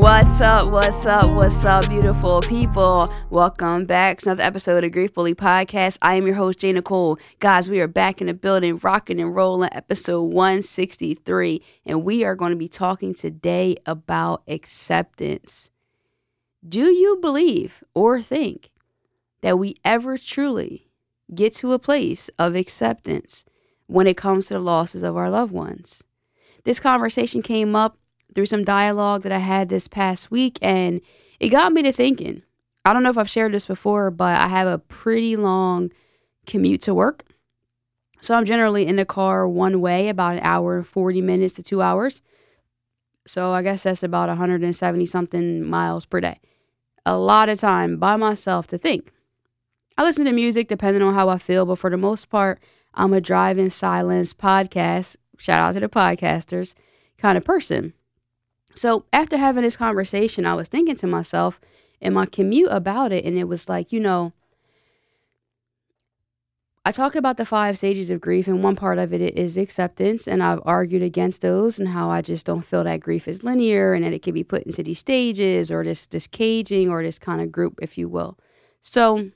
What's up? What's up? What's up, beautiful people? Welcome back to another episode of Grief Bully Podcast. I am your host, J. Nicole. Guys, we are back in the building, rocking and rolling, episode 163. And we are going to be talking today about acceptance. Do you believe or think that we ever truly get to a place of acceptance when it comes to the losses of our loved ones? This conversation came up through some dialogue that I had this past week, and it got me to thinking. I don't know if I've shared this before, but I have a pretty long commute to work. So I'm generally in the car one way, about an hour and 40 minutes to two hours. So I guess that's about 170 something miles per day. A lot of time by myself to think. I listen to music depending on how I feel, but for the most part, I'm a drive in silence podcast, shout out to the podcasters, kind of person. So after having this conversation, I was thinking to myself in my commute about it, and it was like, you know, I talk about the five stages of grief, and one part of it is acceptance, and I've argued against those and how I just don't feel that grief is linear and that it can be put into these stages or this this caging or this kind of group, if you will. So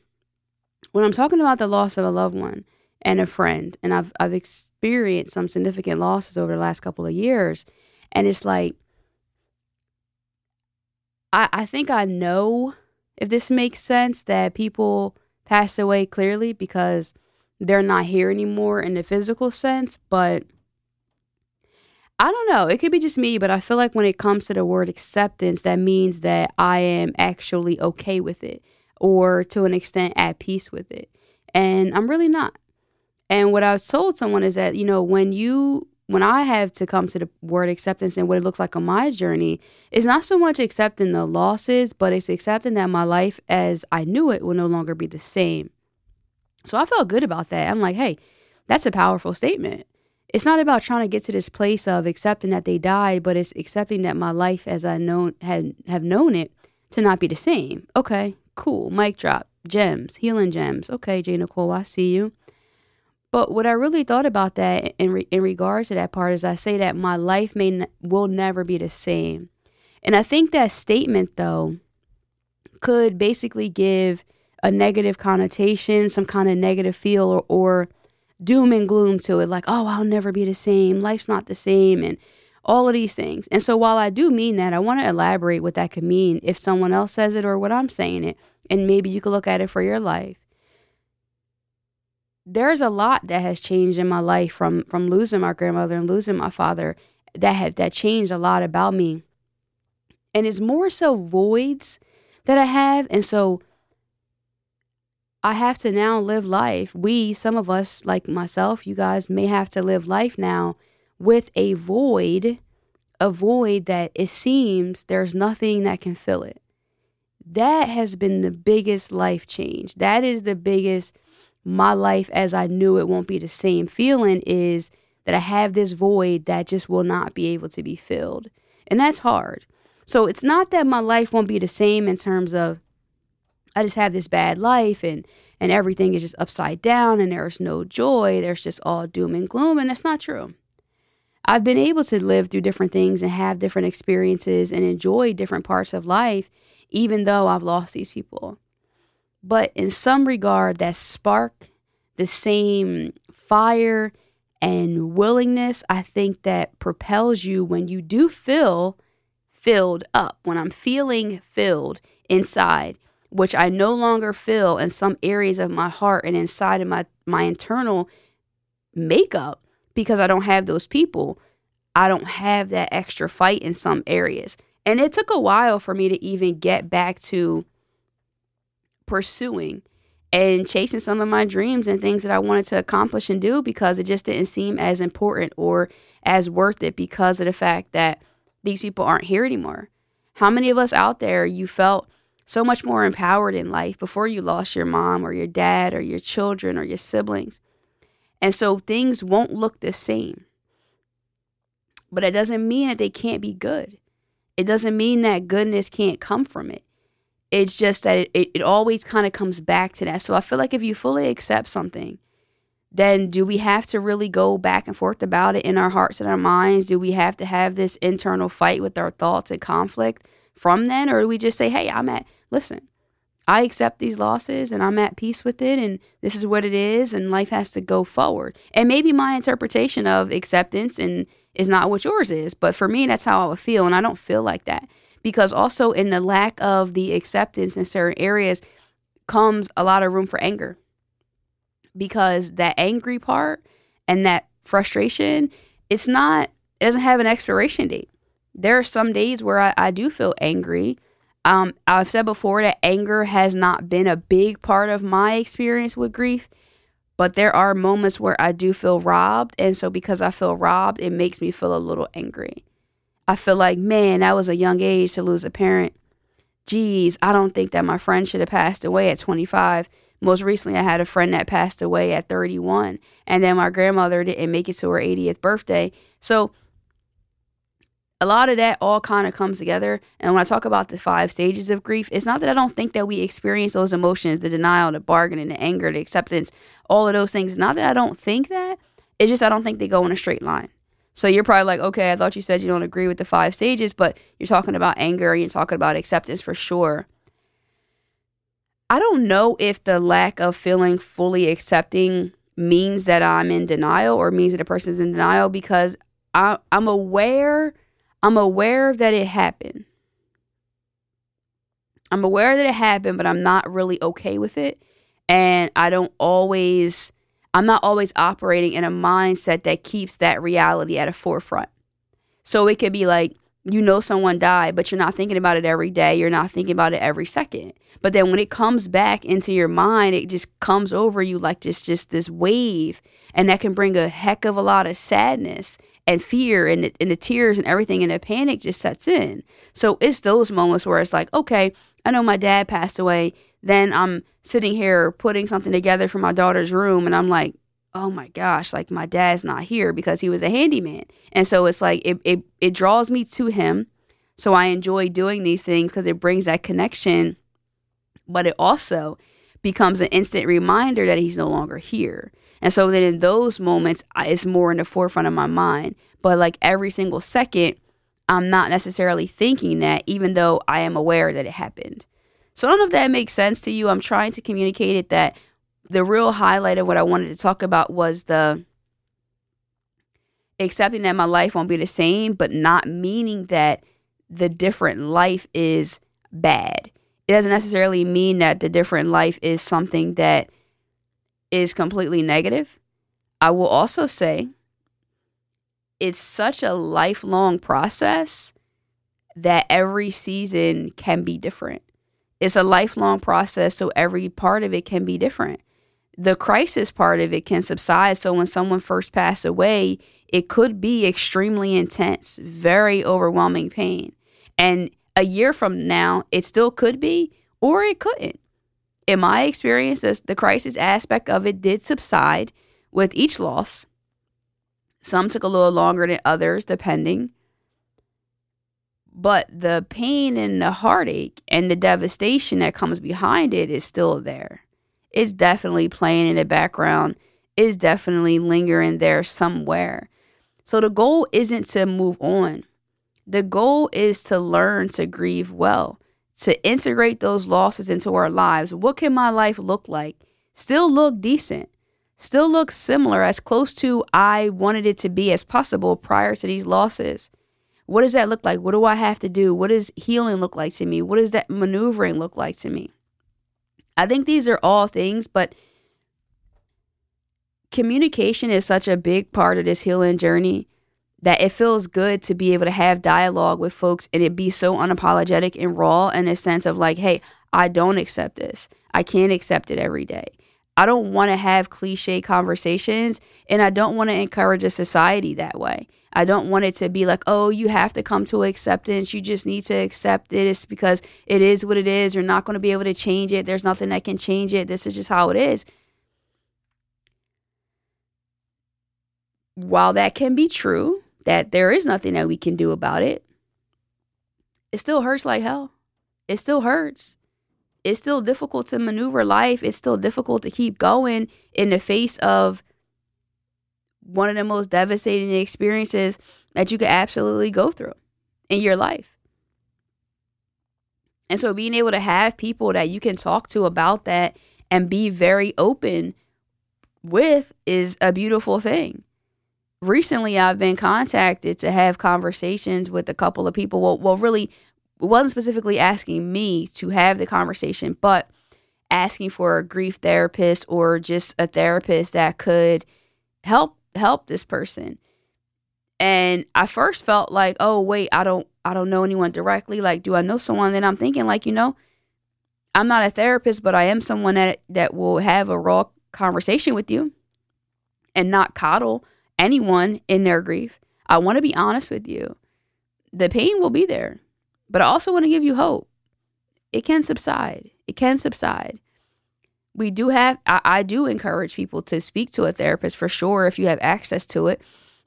when I'm talking about the loss of a loved one and a friend, and I've I've experienced some significant losses over the last couple of years, and it's like I, I think I know if this makes sense that people pass away clearly because they're not here anymore in the physical sense, but I don't know. It could be just me, but I feel like when it comes to the word acceptance, that means that I am actually okay with it or to an extent at peace with it. And I'm really not. And what I've told someone is that, you know, when you when I have to come to the word acceptance and what it looks like on my journey, it's not so much accepting the losses, but it's accepting that my life as I knew it will no longer be the same. So I felt good about that. I'm like, hey, that's a powerful statement. It's not about trying to get to this place of accepting that they died, but it's accepting that my life as I known had have known it to not be the same. Okay, cool. Mic drop. Gems, healing gems. Okay, J. Nicole, I see you. But what I really thought about that in re- in regards to that part is I say that my life may n- will never be the same. And I think that statement though could basically give a negative connotation, some kind of negative feel or, or doom and gloom to it like, "Oh, I'll never be the same. Life's not the same." And all of these things. And so while I do mean that, I want to elaborate what that could mean if someone else says it or what I'm saying it. And maybe you could look at it for your life there's a lot that has changed in my life from from losing my grandmother and losing my father that have that changed a lot about me. And it's more so voids that i have. And so i have to now live life. We some of us like myself you guys may have to live life now with a void a void that it seems there's nothing that can fill it. That has been the biggest life change. That is the biggest my life as I knew it won't be the same feeling is that I have this void that just will not be able to be filled. And that's hard. So it's not that my life won't be the same in terms of I just have this bad life and and everything is just upside down and there's no joy. There's just all doom and gloom and that's not true. I've been able to live through different things and have different experiences and enjoy different parts of life even though I've lost these people but in some regard, that spark, the same fire and willingness, I think that propels you when you do feel filled up, when I'm feeling filled inside, which I no longer feel in some areas of my heart and inside of my, my internal makeup because I don't have those people. I don't have that extra fight in some areas. And it took a while for me to even get back to pursuing and chasing some of my dreams and things that I wanted to accomplish and do because it just didn't seem as important or as worth it because of the fact that these people aren't here anymore. How many of us out there you felt so much more empowered in life before you lost your mom or your dad or your children or your siblings? And so things won't look the same. But it doesn't mean that they can't be good. It doesn't mean that goodness can't come from it. It's just that it, it, it always kind of comes back to that. So I feel like if you fully accept something, then do we have to really go back and forth about it in our hearts and our minds? Do we have to have this internal fight with our thoughts and conflict from then? Or do we just say, hey, I'm at, listen, I accept these losses and I'm at peace with it and this is what it is and life has to go forward. And maybe my interpretation of acceptance and is not what yours is, but for me that's how I would feel and I don't feel like that. Because also in the lack of the acceptance in certain areas comes a lot of room for anger because that angry part and that frustration, it's not, it doesn't have an expiration date. There are some days where I, I do feel angry. Um, I've said before that anger has not been a big part of my experience with grief, but there are moments where I do feel robbed. And so because I feel robbed, it makes me feel a little angry. I feel like, man, that was a young age to lose a parent. Geez, I don't think that my friend should have passed away at 25 most recently, I had a friend that passed away at 31, and then my grandmother didn't make it to her 80th birthday. So, a lot of that all kind of comes together. And when I talk about the five stages of grief, it's not that I don't think that we experience those emotions the denial, the bargaining, the anger, the acceptance, all of those things. Not that I don't think that, it's just I don't think they go in a straight line. So you're probably like, okay, I thought you said you don't agree with the five stages, but you're talking about anger and you're talking about acceptance for sure. I don't know if the lack of feeling fully accepting means that I'm in denial or means that a person's in denial because I, I'm aware I'm aware that it happened. I'm aware that it happened, but I'm not really okay with it. And I don't always I'm not always operating in a mindset that keeps that reality at a forefront. So it could be like, you know someone died, but you're not thinking about it every day. You're not thinking about it every second. But then when it comes back into your mind, it just comes over you like just just this wave, and that can bring a heck of a lot of sadness and fear, and the, and the tears and everything, and the panic just sets in. So it's those moments where it's like, okay, I know my dad passed away. Then I'm sitting here putting something together for my daughter's room, and I'm like, oh my gosh, like my dad's not here because he was a handyman. And so it's like it it, it draws me to him. So I enjoy doing these things because it brings that connection, but it also becomes an instant reminder that he's no longer here. And so then in those moments, it's more in the forefront of my mind. But like every single second, I'm not necessarily thinking that, even though I am aware that it happened. So I don't know if that makes sense to you. I'm trying to communicate it that the real highlight of what I wanted to talk about was the accepting that my life won't be the same, but not meaning that the different life is bad. It doesn't necessarily mean that the different life is something that is completely negative. I will also say it's such a lifelong process that every season can be different. It's a lifelong process, so every part of it can be different the crisis part of it can subside. So when someone first passed away, it could be extremely intense, very overwhelming pain. And a year from now, it still could be, or it couldn't. In my experience, the crisis aspect of it did subside with each loss. Some took a little longer than others, depending. But the pain and the heartache and the devastation that comes behind it is still there. It's definitely playing in the background, is definitely lingering there somewhere. So the goal isn't to move on. The goal is to learn to grieve well, to integrate those losses into our lives. What can my life look like? Still look decent, still look similar, as close to I wanted it to be as possible prior to these losses. What does that look like? What do I have to do? What does healing look like to me? What does that maneuvering look like to me? I think these are all things, but communication is such a big part of this healing journey that it feels good to be able to have dialogue with folks and it be so unapologetic and raw in a sense of like, hey, I don't accept this. I can't accept it every day. I don't want to have cliche conversations and I don't want to encourage a society that way. I don't want it to be like, oh, you have to come to acceptance. You just need to accept. It's because it is what it is. You're not going to be able to change it. There's nothing that can change it. This is just how it is. while that can be true, that there is nothing that we can do about it, it still hurts like hell. It still hurts. It's still difficult to maneuver life. It's still difficult to keep going in the face of one of the most devastating experiences that you could absolutely go through in your life. And so being able to have people that you can talk to about that and be very open with is a beautiful thing. Recently, I've been contacted to have conversations with a couple of people. Well, well, really, wasn't specifically asking me to have the conversation, but asking for a grief therapist or just a therapist that could help help this person. And I first felt like, oh wait, I don't I don't know anyone directly. Like, do I know someone? Then I'm thinking, like, you know, I'm not a therapist, but I am someone that that will have a raw conversation with you and not coddle anyone in their grief. I want to be honest with you. The pain will be there, but I also want to give you hope. It can subside. It can subside. We do have, I, I do encourage people to speak to a therapist for sure if you have access to it,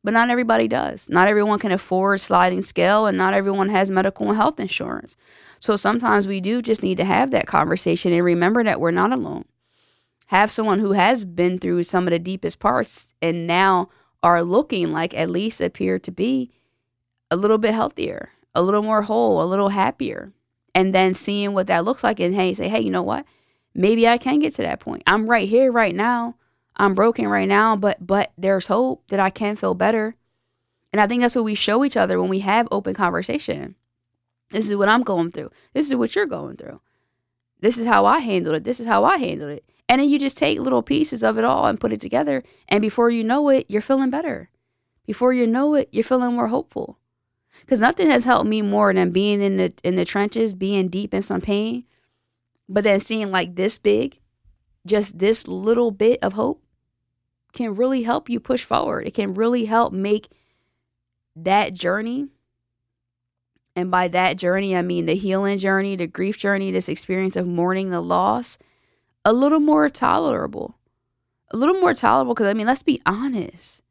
but not everybody does. Not everyone can afford sliding scale, and not everyone has medical and health insurance. So sometimes we do just need to have that conversation and remember that we're not alone have someone who has been through some of the deepest parts and now are looking like at least appear to be a little bit healthier, a little more whole, a little happier. And then seeing what that looks like and hey, say, hey, you know what? Maybe I can get to that point. I'm right here right now. I'm broken right now, but but there's hope that I can feel better. And I think that's what we show each other when we have open conversation. This is what I'm going through. This is what you're going through. This is how I handled it. This is how I handled it. And then you just take little pieces of it all and put it together. And before you know it, you're feeling better. Before you know it, you're feeling more hopeful. Because nothing has helped me more than being in the in the trenches, being deep in some pain, but then seeing like this big, just this little bit of hope can really help you push forward. It can really help make that journey. And by that journey, I mean the healing journey, the grief journey, this experience of mourning the loss a little more tolerable. A little more tolerable because, I mean, let's be honest.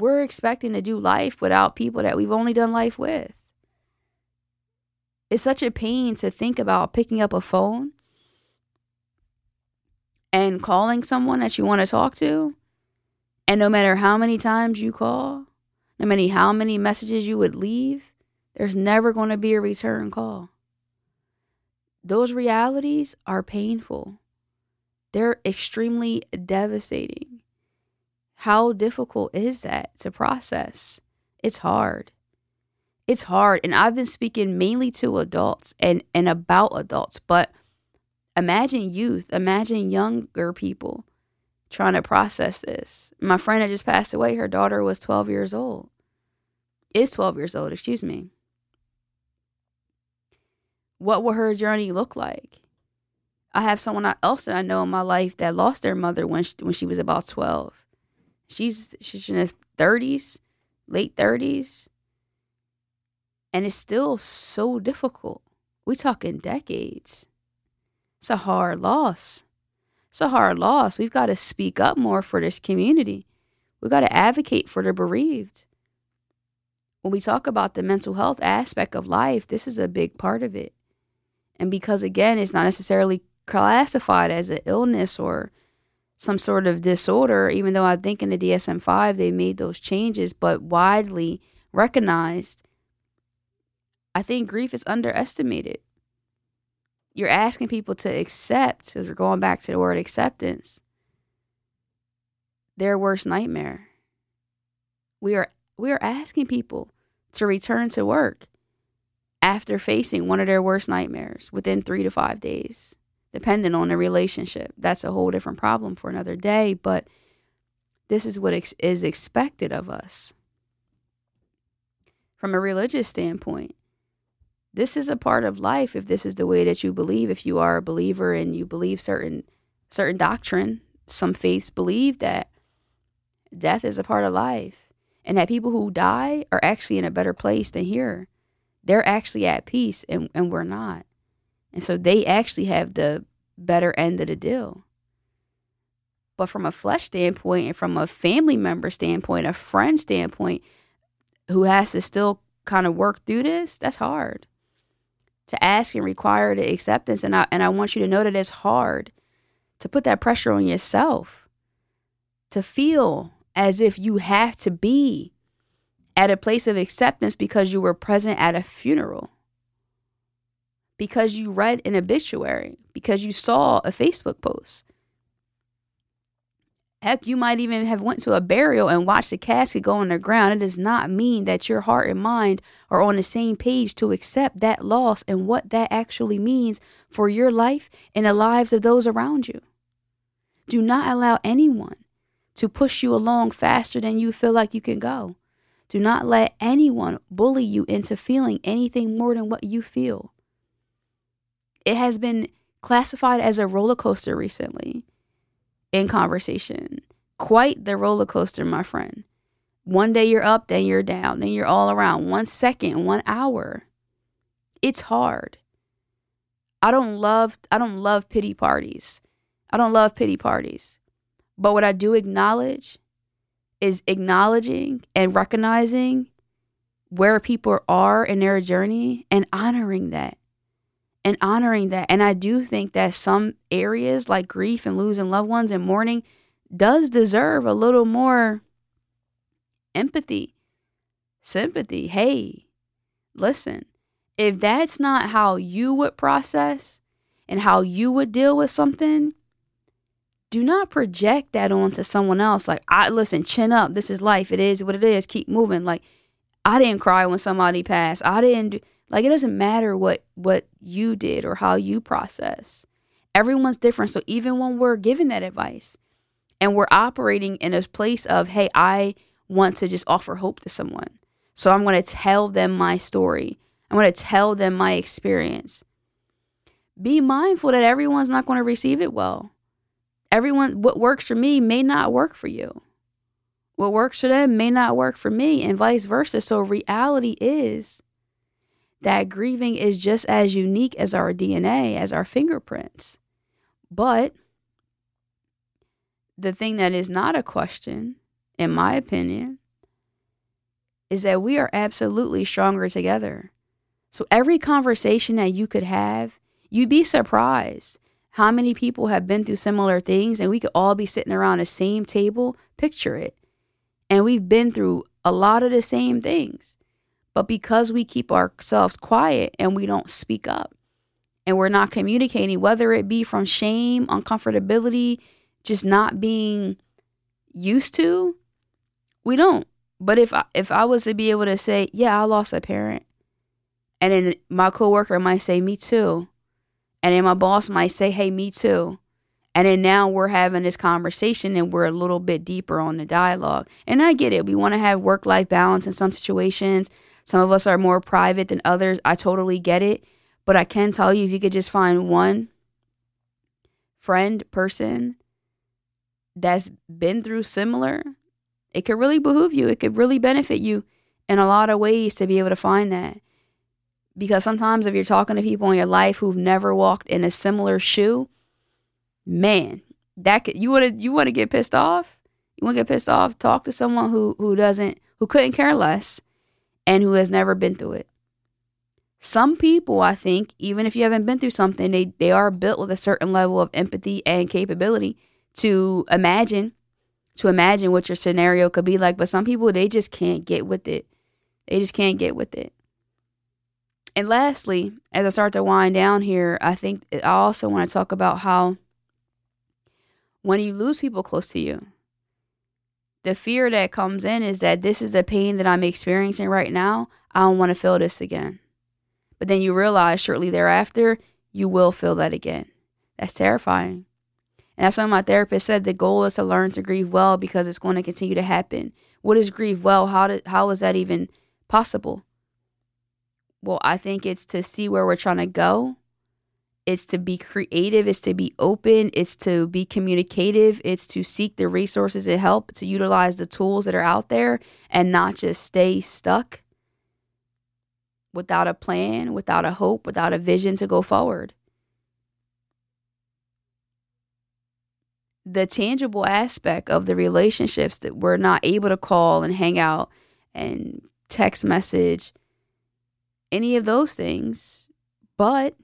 We're expecting to do life without people that we've only done life with. It's such a pain to think about picking up a phone and calling someone that you want to talk to. And no matter how many times you call, no matter how many messages you would leave, there's never going to be a return call those realities are painful. They're extremely devastating. How difficult is that to process? It's hard. It's hard. And I've been speaking mainly to adults and, and about adults, but imagine youth, imagine younger people trying to process this. My friend that just passed away, her daughter was 12 years old, is 12 years old, excuse me what will her journey look like? I have someone else that I know in my life that lost their mother when she, when she was about 12. She's she's in her 30s, late 30s. And it's still so difficult. We talking decades. It's a hard loss. It's a hard loss. We've got to speak up more for this community. We've got to advocate for the bereaved. When we talk about the mental health aspect of life, this is a big part of it. And because, again, it's not necessarily classified as an illness or some sort of disorder, even though I think in the DSM 5 they made those changes, but widely recognized, I think grief is underestimated. You're asking people to accept, because we're going back to the word acceptance, their worst nightmare. We are we are asking people to return to work after facing one of their worst nightmares within three to five days, depending on the relationship. That's a whole different problem for another day, but this is what ex- is expected of us. From a religious standpoint, this is a part of life if this is the way that you believe if you are a believer and you believe certain certain doctrine some faiths believe that death is a part of life and that people who die are actually in a better place than here they're actually at peace and, and we're not. And so they actually have the better end of the deal. But from a flesh standpoint and from a family member standpoint, a friend standpoint, who has to still kind of work through this, that's hard. To ask and require the acceptance. And I and I want you to know that it's hard to put that pressure on yourself. To feel as if you have to be at a place of acceptance because you were present at a funeral because you read an obituary, because you saw a Facebook post. Heck, you might even have went to a burial and watched the casket go on the ground. It does not mean that your heart and mind are on the same page to accept that loss and what that actually means for your life and the lives of those around you. Do not allow anyone to push you along faster than you feel like you can go. Do not let anyone bully you into feeling anything more than what you feel. It has been classified as a roller coaster recently in conversation. Quite the roller coaster, my friend. One day you're up, then you're down, then you're all around. One second, one hour. It's hard. I don't love I don't love pity parties. I don't love pity parties. But what I do acknowledge is acknowledging and recognizing where people are in their journey and honoring that and honoring that. And I do think that some areas like grief and losing loved ones and mourning does deserve a little more empathy, sympathy. Hey, listen, if that's not how you would process and how you would deal with something, do not project that onto someone else. Like, I listen, chin up. This is life. It is what it is. Keep moving. Like, I didn't cry when somebody passed. I didn't do like it doesn't matter what what you did or how you process. Everyone's different. So even when we're giving that advice and we're operating in a place of, hey, I want to just offer hope to someone. So I'm going to tell them my story. I'm going to tell them my experience. Be mindful that everyone's not going to receive it well. Everyone, what works for me may not work for you. What works for them may not work for me, and vice versa. So, reality is that grieving is just as unique as our DNA, as our fingerprints. But the thing that is not a question, in my opinion, is that we are absolutely stronger together. So every conversation that you could have, you'd be surprised how many people have been through similar things and we could all be sitting around the same table. Picture it. And we've been through a lot of the same things. But because we keep ourselves quiet and we don't speak up and we're not communicating, whether it be from shame, uncomfortability, just not being used to, we don't. But if I, if I was to be able to say, yeah, I lost a parent, and then my coworker might say, me too, and then my boss might say, hey, me too, and then now we're having this conversation and we're a little bit deeper on the dialogue. And I get it. We want to have work life balance in some situations. Some of us are more private than others. I totally get it. But I can tell you if you could just find one friend, person that's been through similar, it could really behoove you. It could really benefit you in a lot of ways to be able to find that. Because sometimes if you're talking to people in your life who've never walked in a similar shoe, man, that could, you want to you want to get pissed off. You want to get pissed off. Talk to someone who who doesn't who couldn't care less and who has never been through it. Some people, I think, even if you haven't been through something, they, they are built with a certain level of empathy and capability to imagine, to imagine what your scenario could be like. But some people, they just can't get with it. They just can't get with it. And lastly, as I start to wind down here, I think I also want to talk about how when you lose people close to you, the fear that comes in is that this is the pain that I'm experiencing right now. I don't want to feel this again. But then you realize shortly thereafter, you will feel that again. That's terrifying. And that's why my therapist said the goal is to learn to grieve well because it's going to continue to happen. What is grieve well? How did, how is that even possible? Well, I think it's to see where we're trying to go it's to be creative, it's to be open, it's to be communicative, it's to seek the resources and help, to utilize the tools that are out there and not just stay stuck without a plan, without a hope, without a vision to go forward. the tangible aspect of the relationships that we're not able to call and hang out and text message, any of those things. But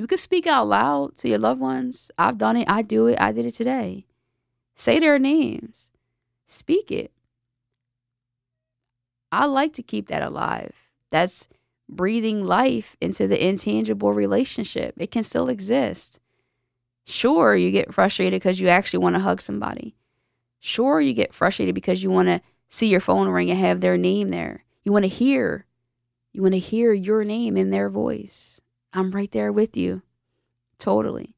you can speak out loud to your loved ones. I've done it. I do it. I did it today. Say their names. Speak it. I like to keep that alive. That's breathing life into the intangible relationship. It can still exist. Sure, you get frustrated because you actually want to hug somebody. Sure, you get frustrated because you want to see your phone ring and have their name there. You want to hear, you want to hear your name in their voice. I'm right there with you. Totally.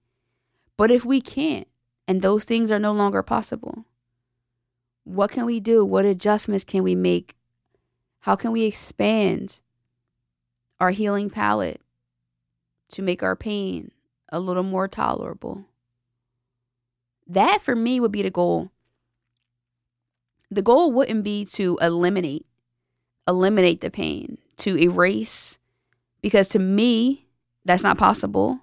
But if we can't, and those things are no longer possible, what can we do? What adjustments can we make? How can we expand our healing palette to make our pain a little more tolerable? That for me would be the goal the goal wouldn't be to eliminate eliminate the pain, to erase because to me that's not possible.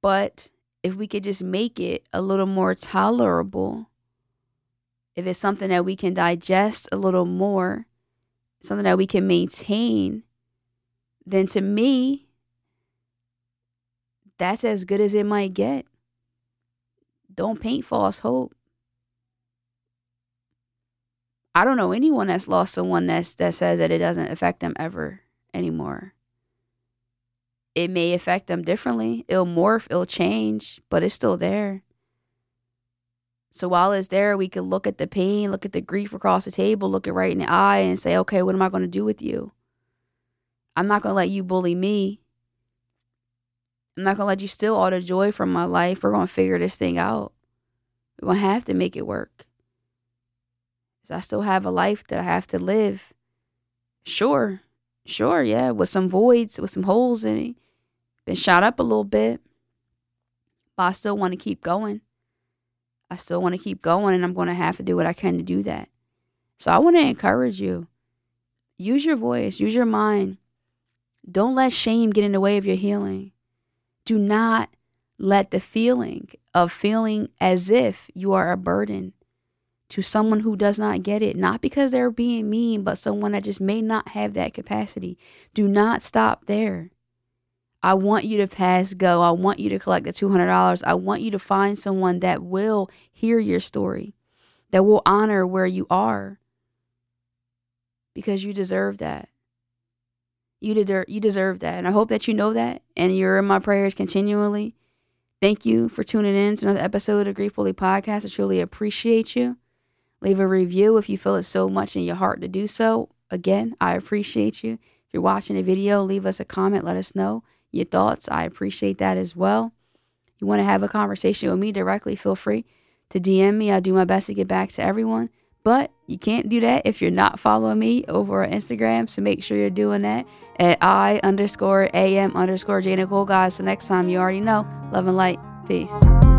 But if we could just make it a little more tolerable, if it's something that we can digest a little more, something that we can maintain, then to me, that's as good as it might get. Don't paint false hope. I don't know anyone that's lost someone that's that says that it doesn't affect them ever anymore. It may affect them differently. It'll morph, it'll change, but it's still there. So while it's there, we can look at the pain, look at the grief across the table, look it right in the eye, and say, okay, what am I going to do with you? I'm not going to let you bully me. I'm not going to let you steal all the joy from my life. We're going to figure this thing out. We're going to have to make it work. Because I still have a life that I have to live. Sure, sure, yeah, with some voids, with some holes in it. Been shot up a little bit, but I still want to keep going. I still want to keep going, and I'm going to have to do what I can to do that. So I want to encourage you use your voice, use your mind. Don't let shame get in the way of your healing. Do not let the feeling of feeling as if you are a burden to someone who does not get it, not because they're being mean, but someone that just may not have that capacity. Do not stop there. I want you to pass go. I want you to collect the $200. I want you to find someone that will hear your story, that will honor where you are, because you deserve that. You deserve, you deserve that. And I hope that you know that and you're in my prayers continually. Thank you for tuning in to another episode of Grief Bully Podcast. I truly appreciate you. Leave a review if you feel it so much in your heart to do so. Again, I appreciate you. If you're watching the video, leave us a comment. Let us know your thoughts. I appreciate that as well. You want to have a conversation with me directly, feel free to DM me. I'll do my best to get back to everyone. But you can't do that if you're not following me over on Instagram. So make sure you're doing that at I underscore AM underscore J Nicole. Guys, so next time you already know. Love and light. Peace.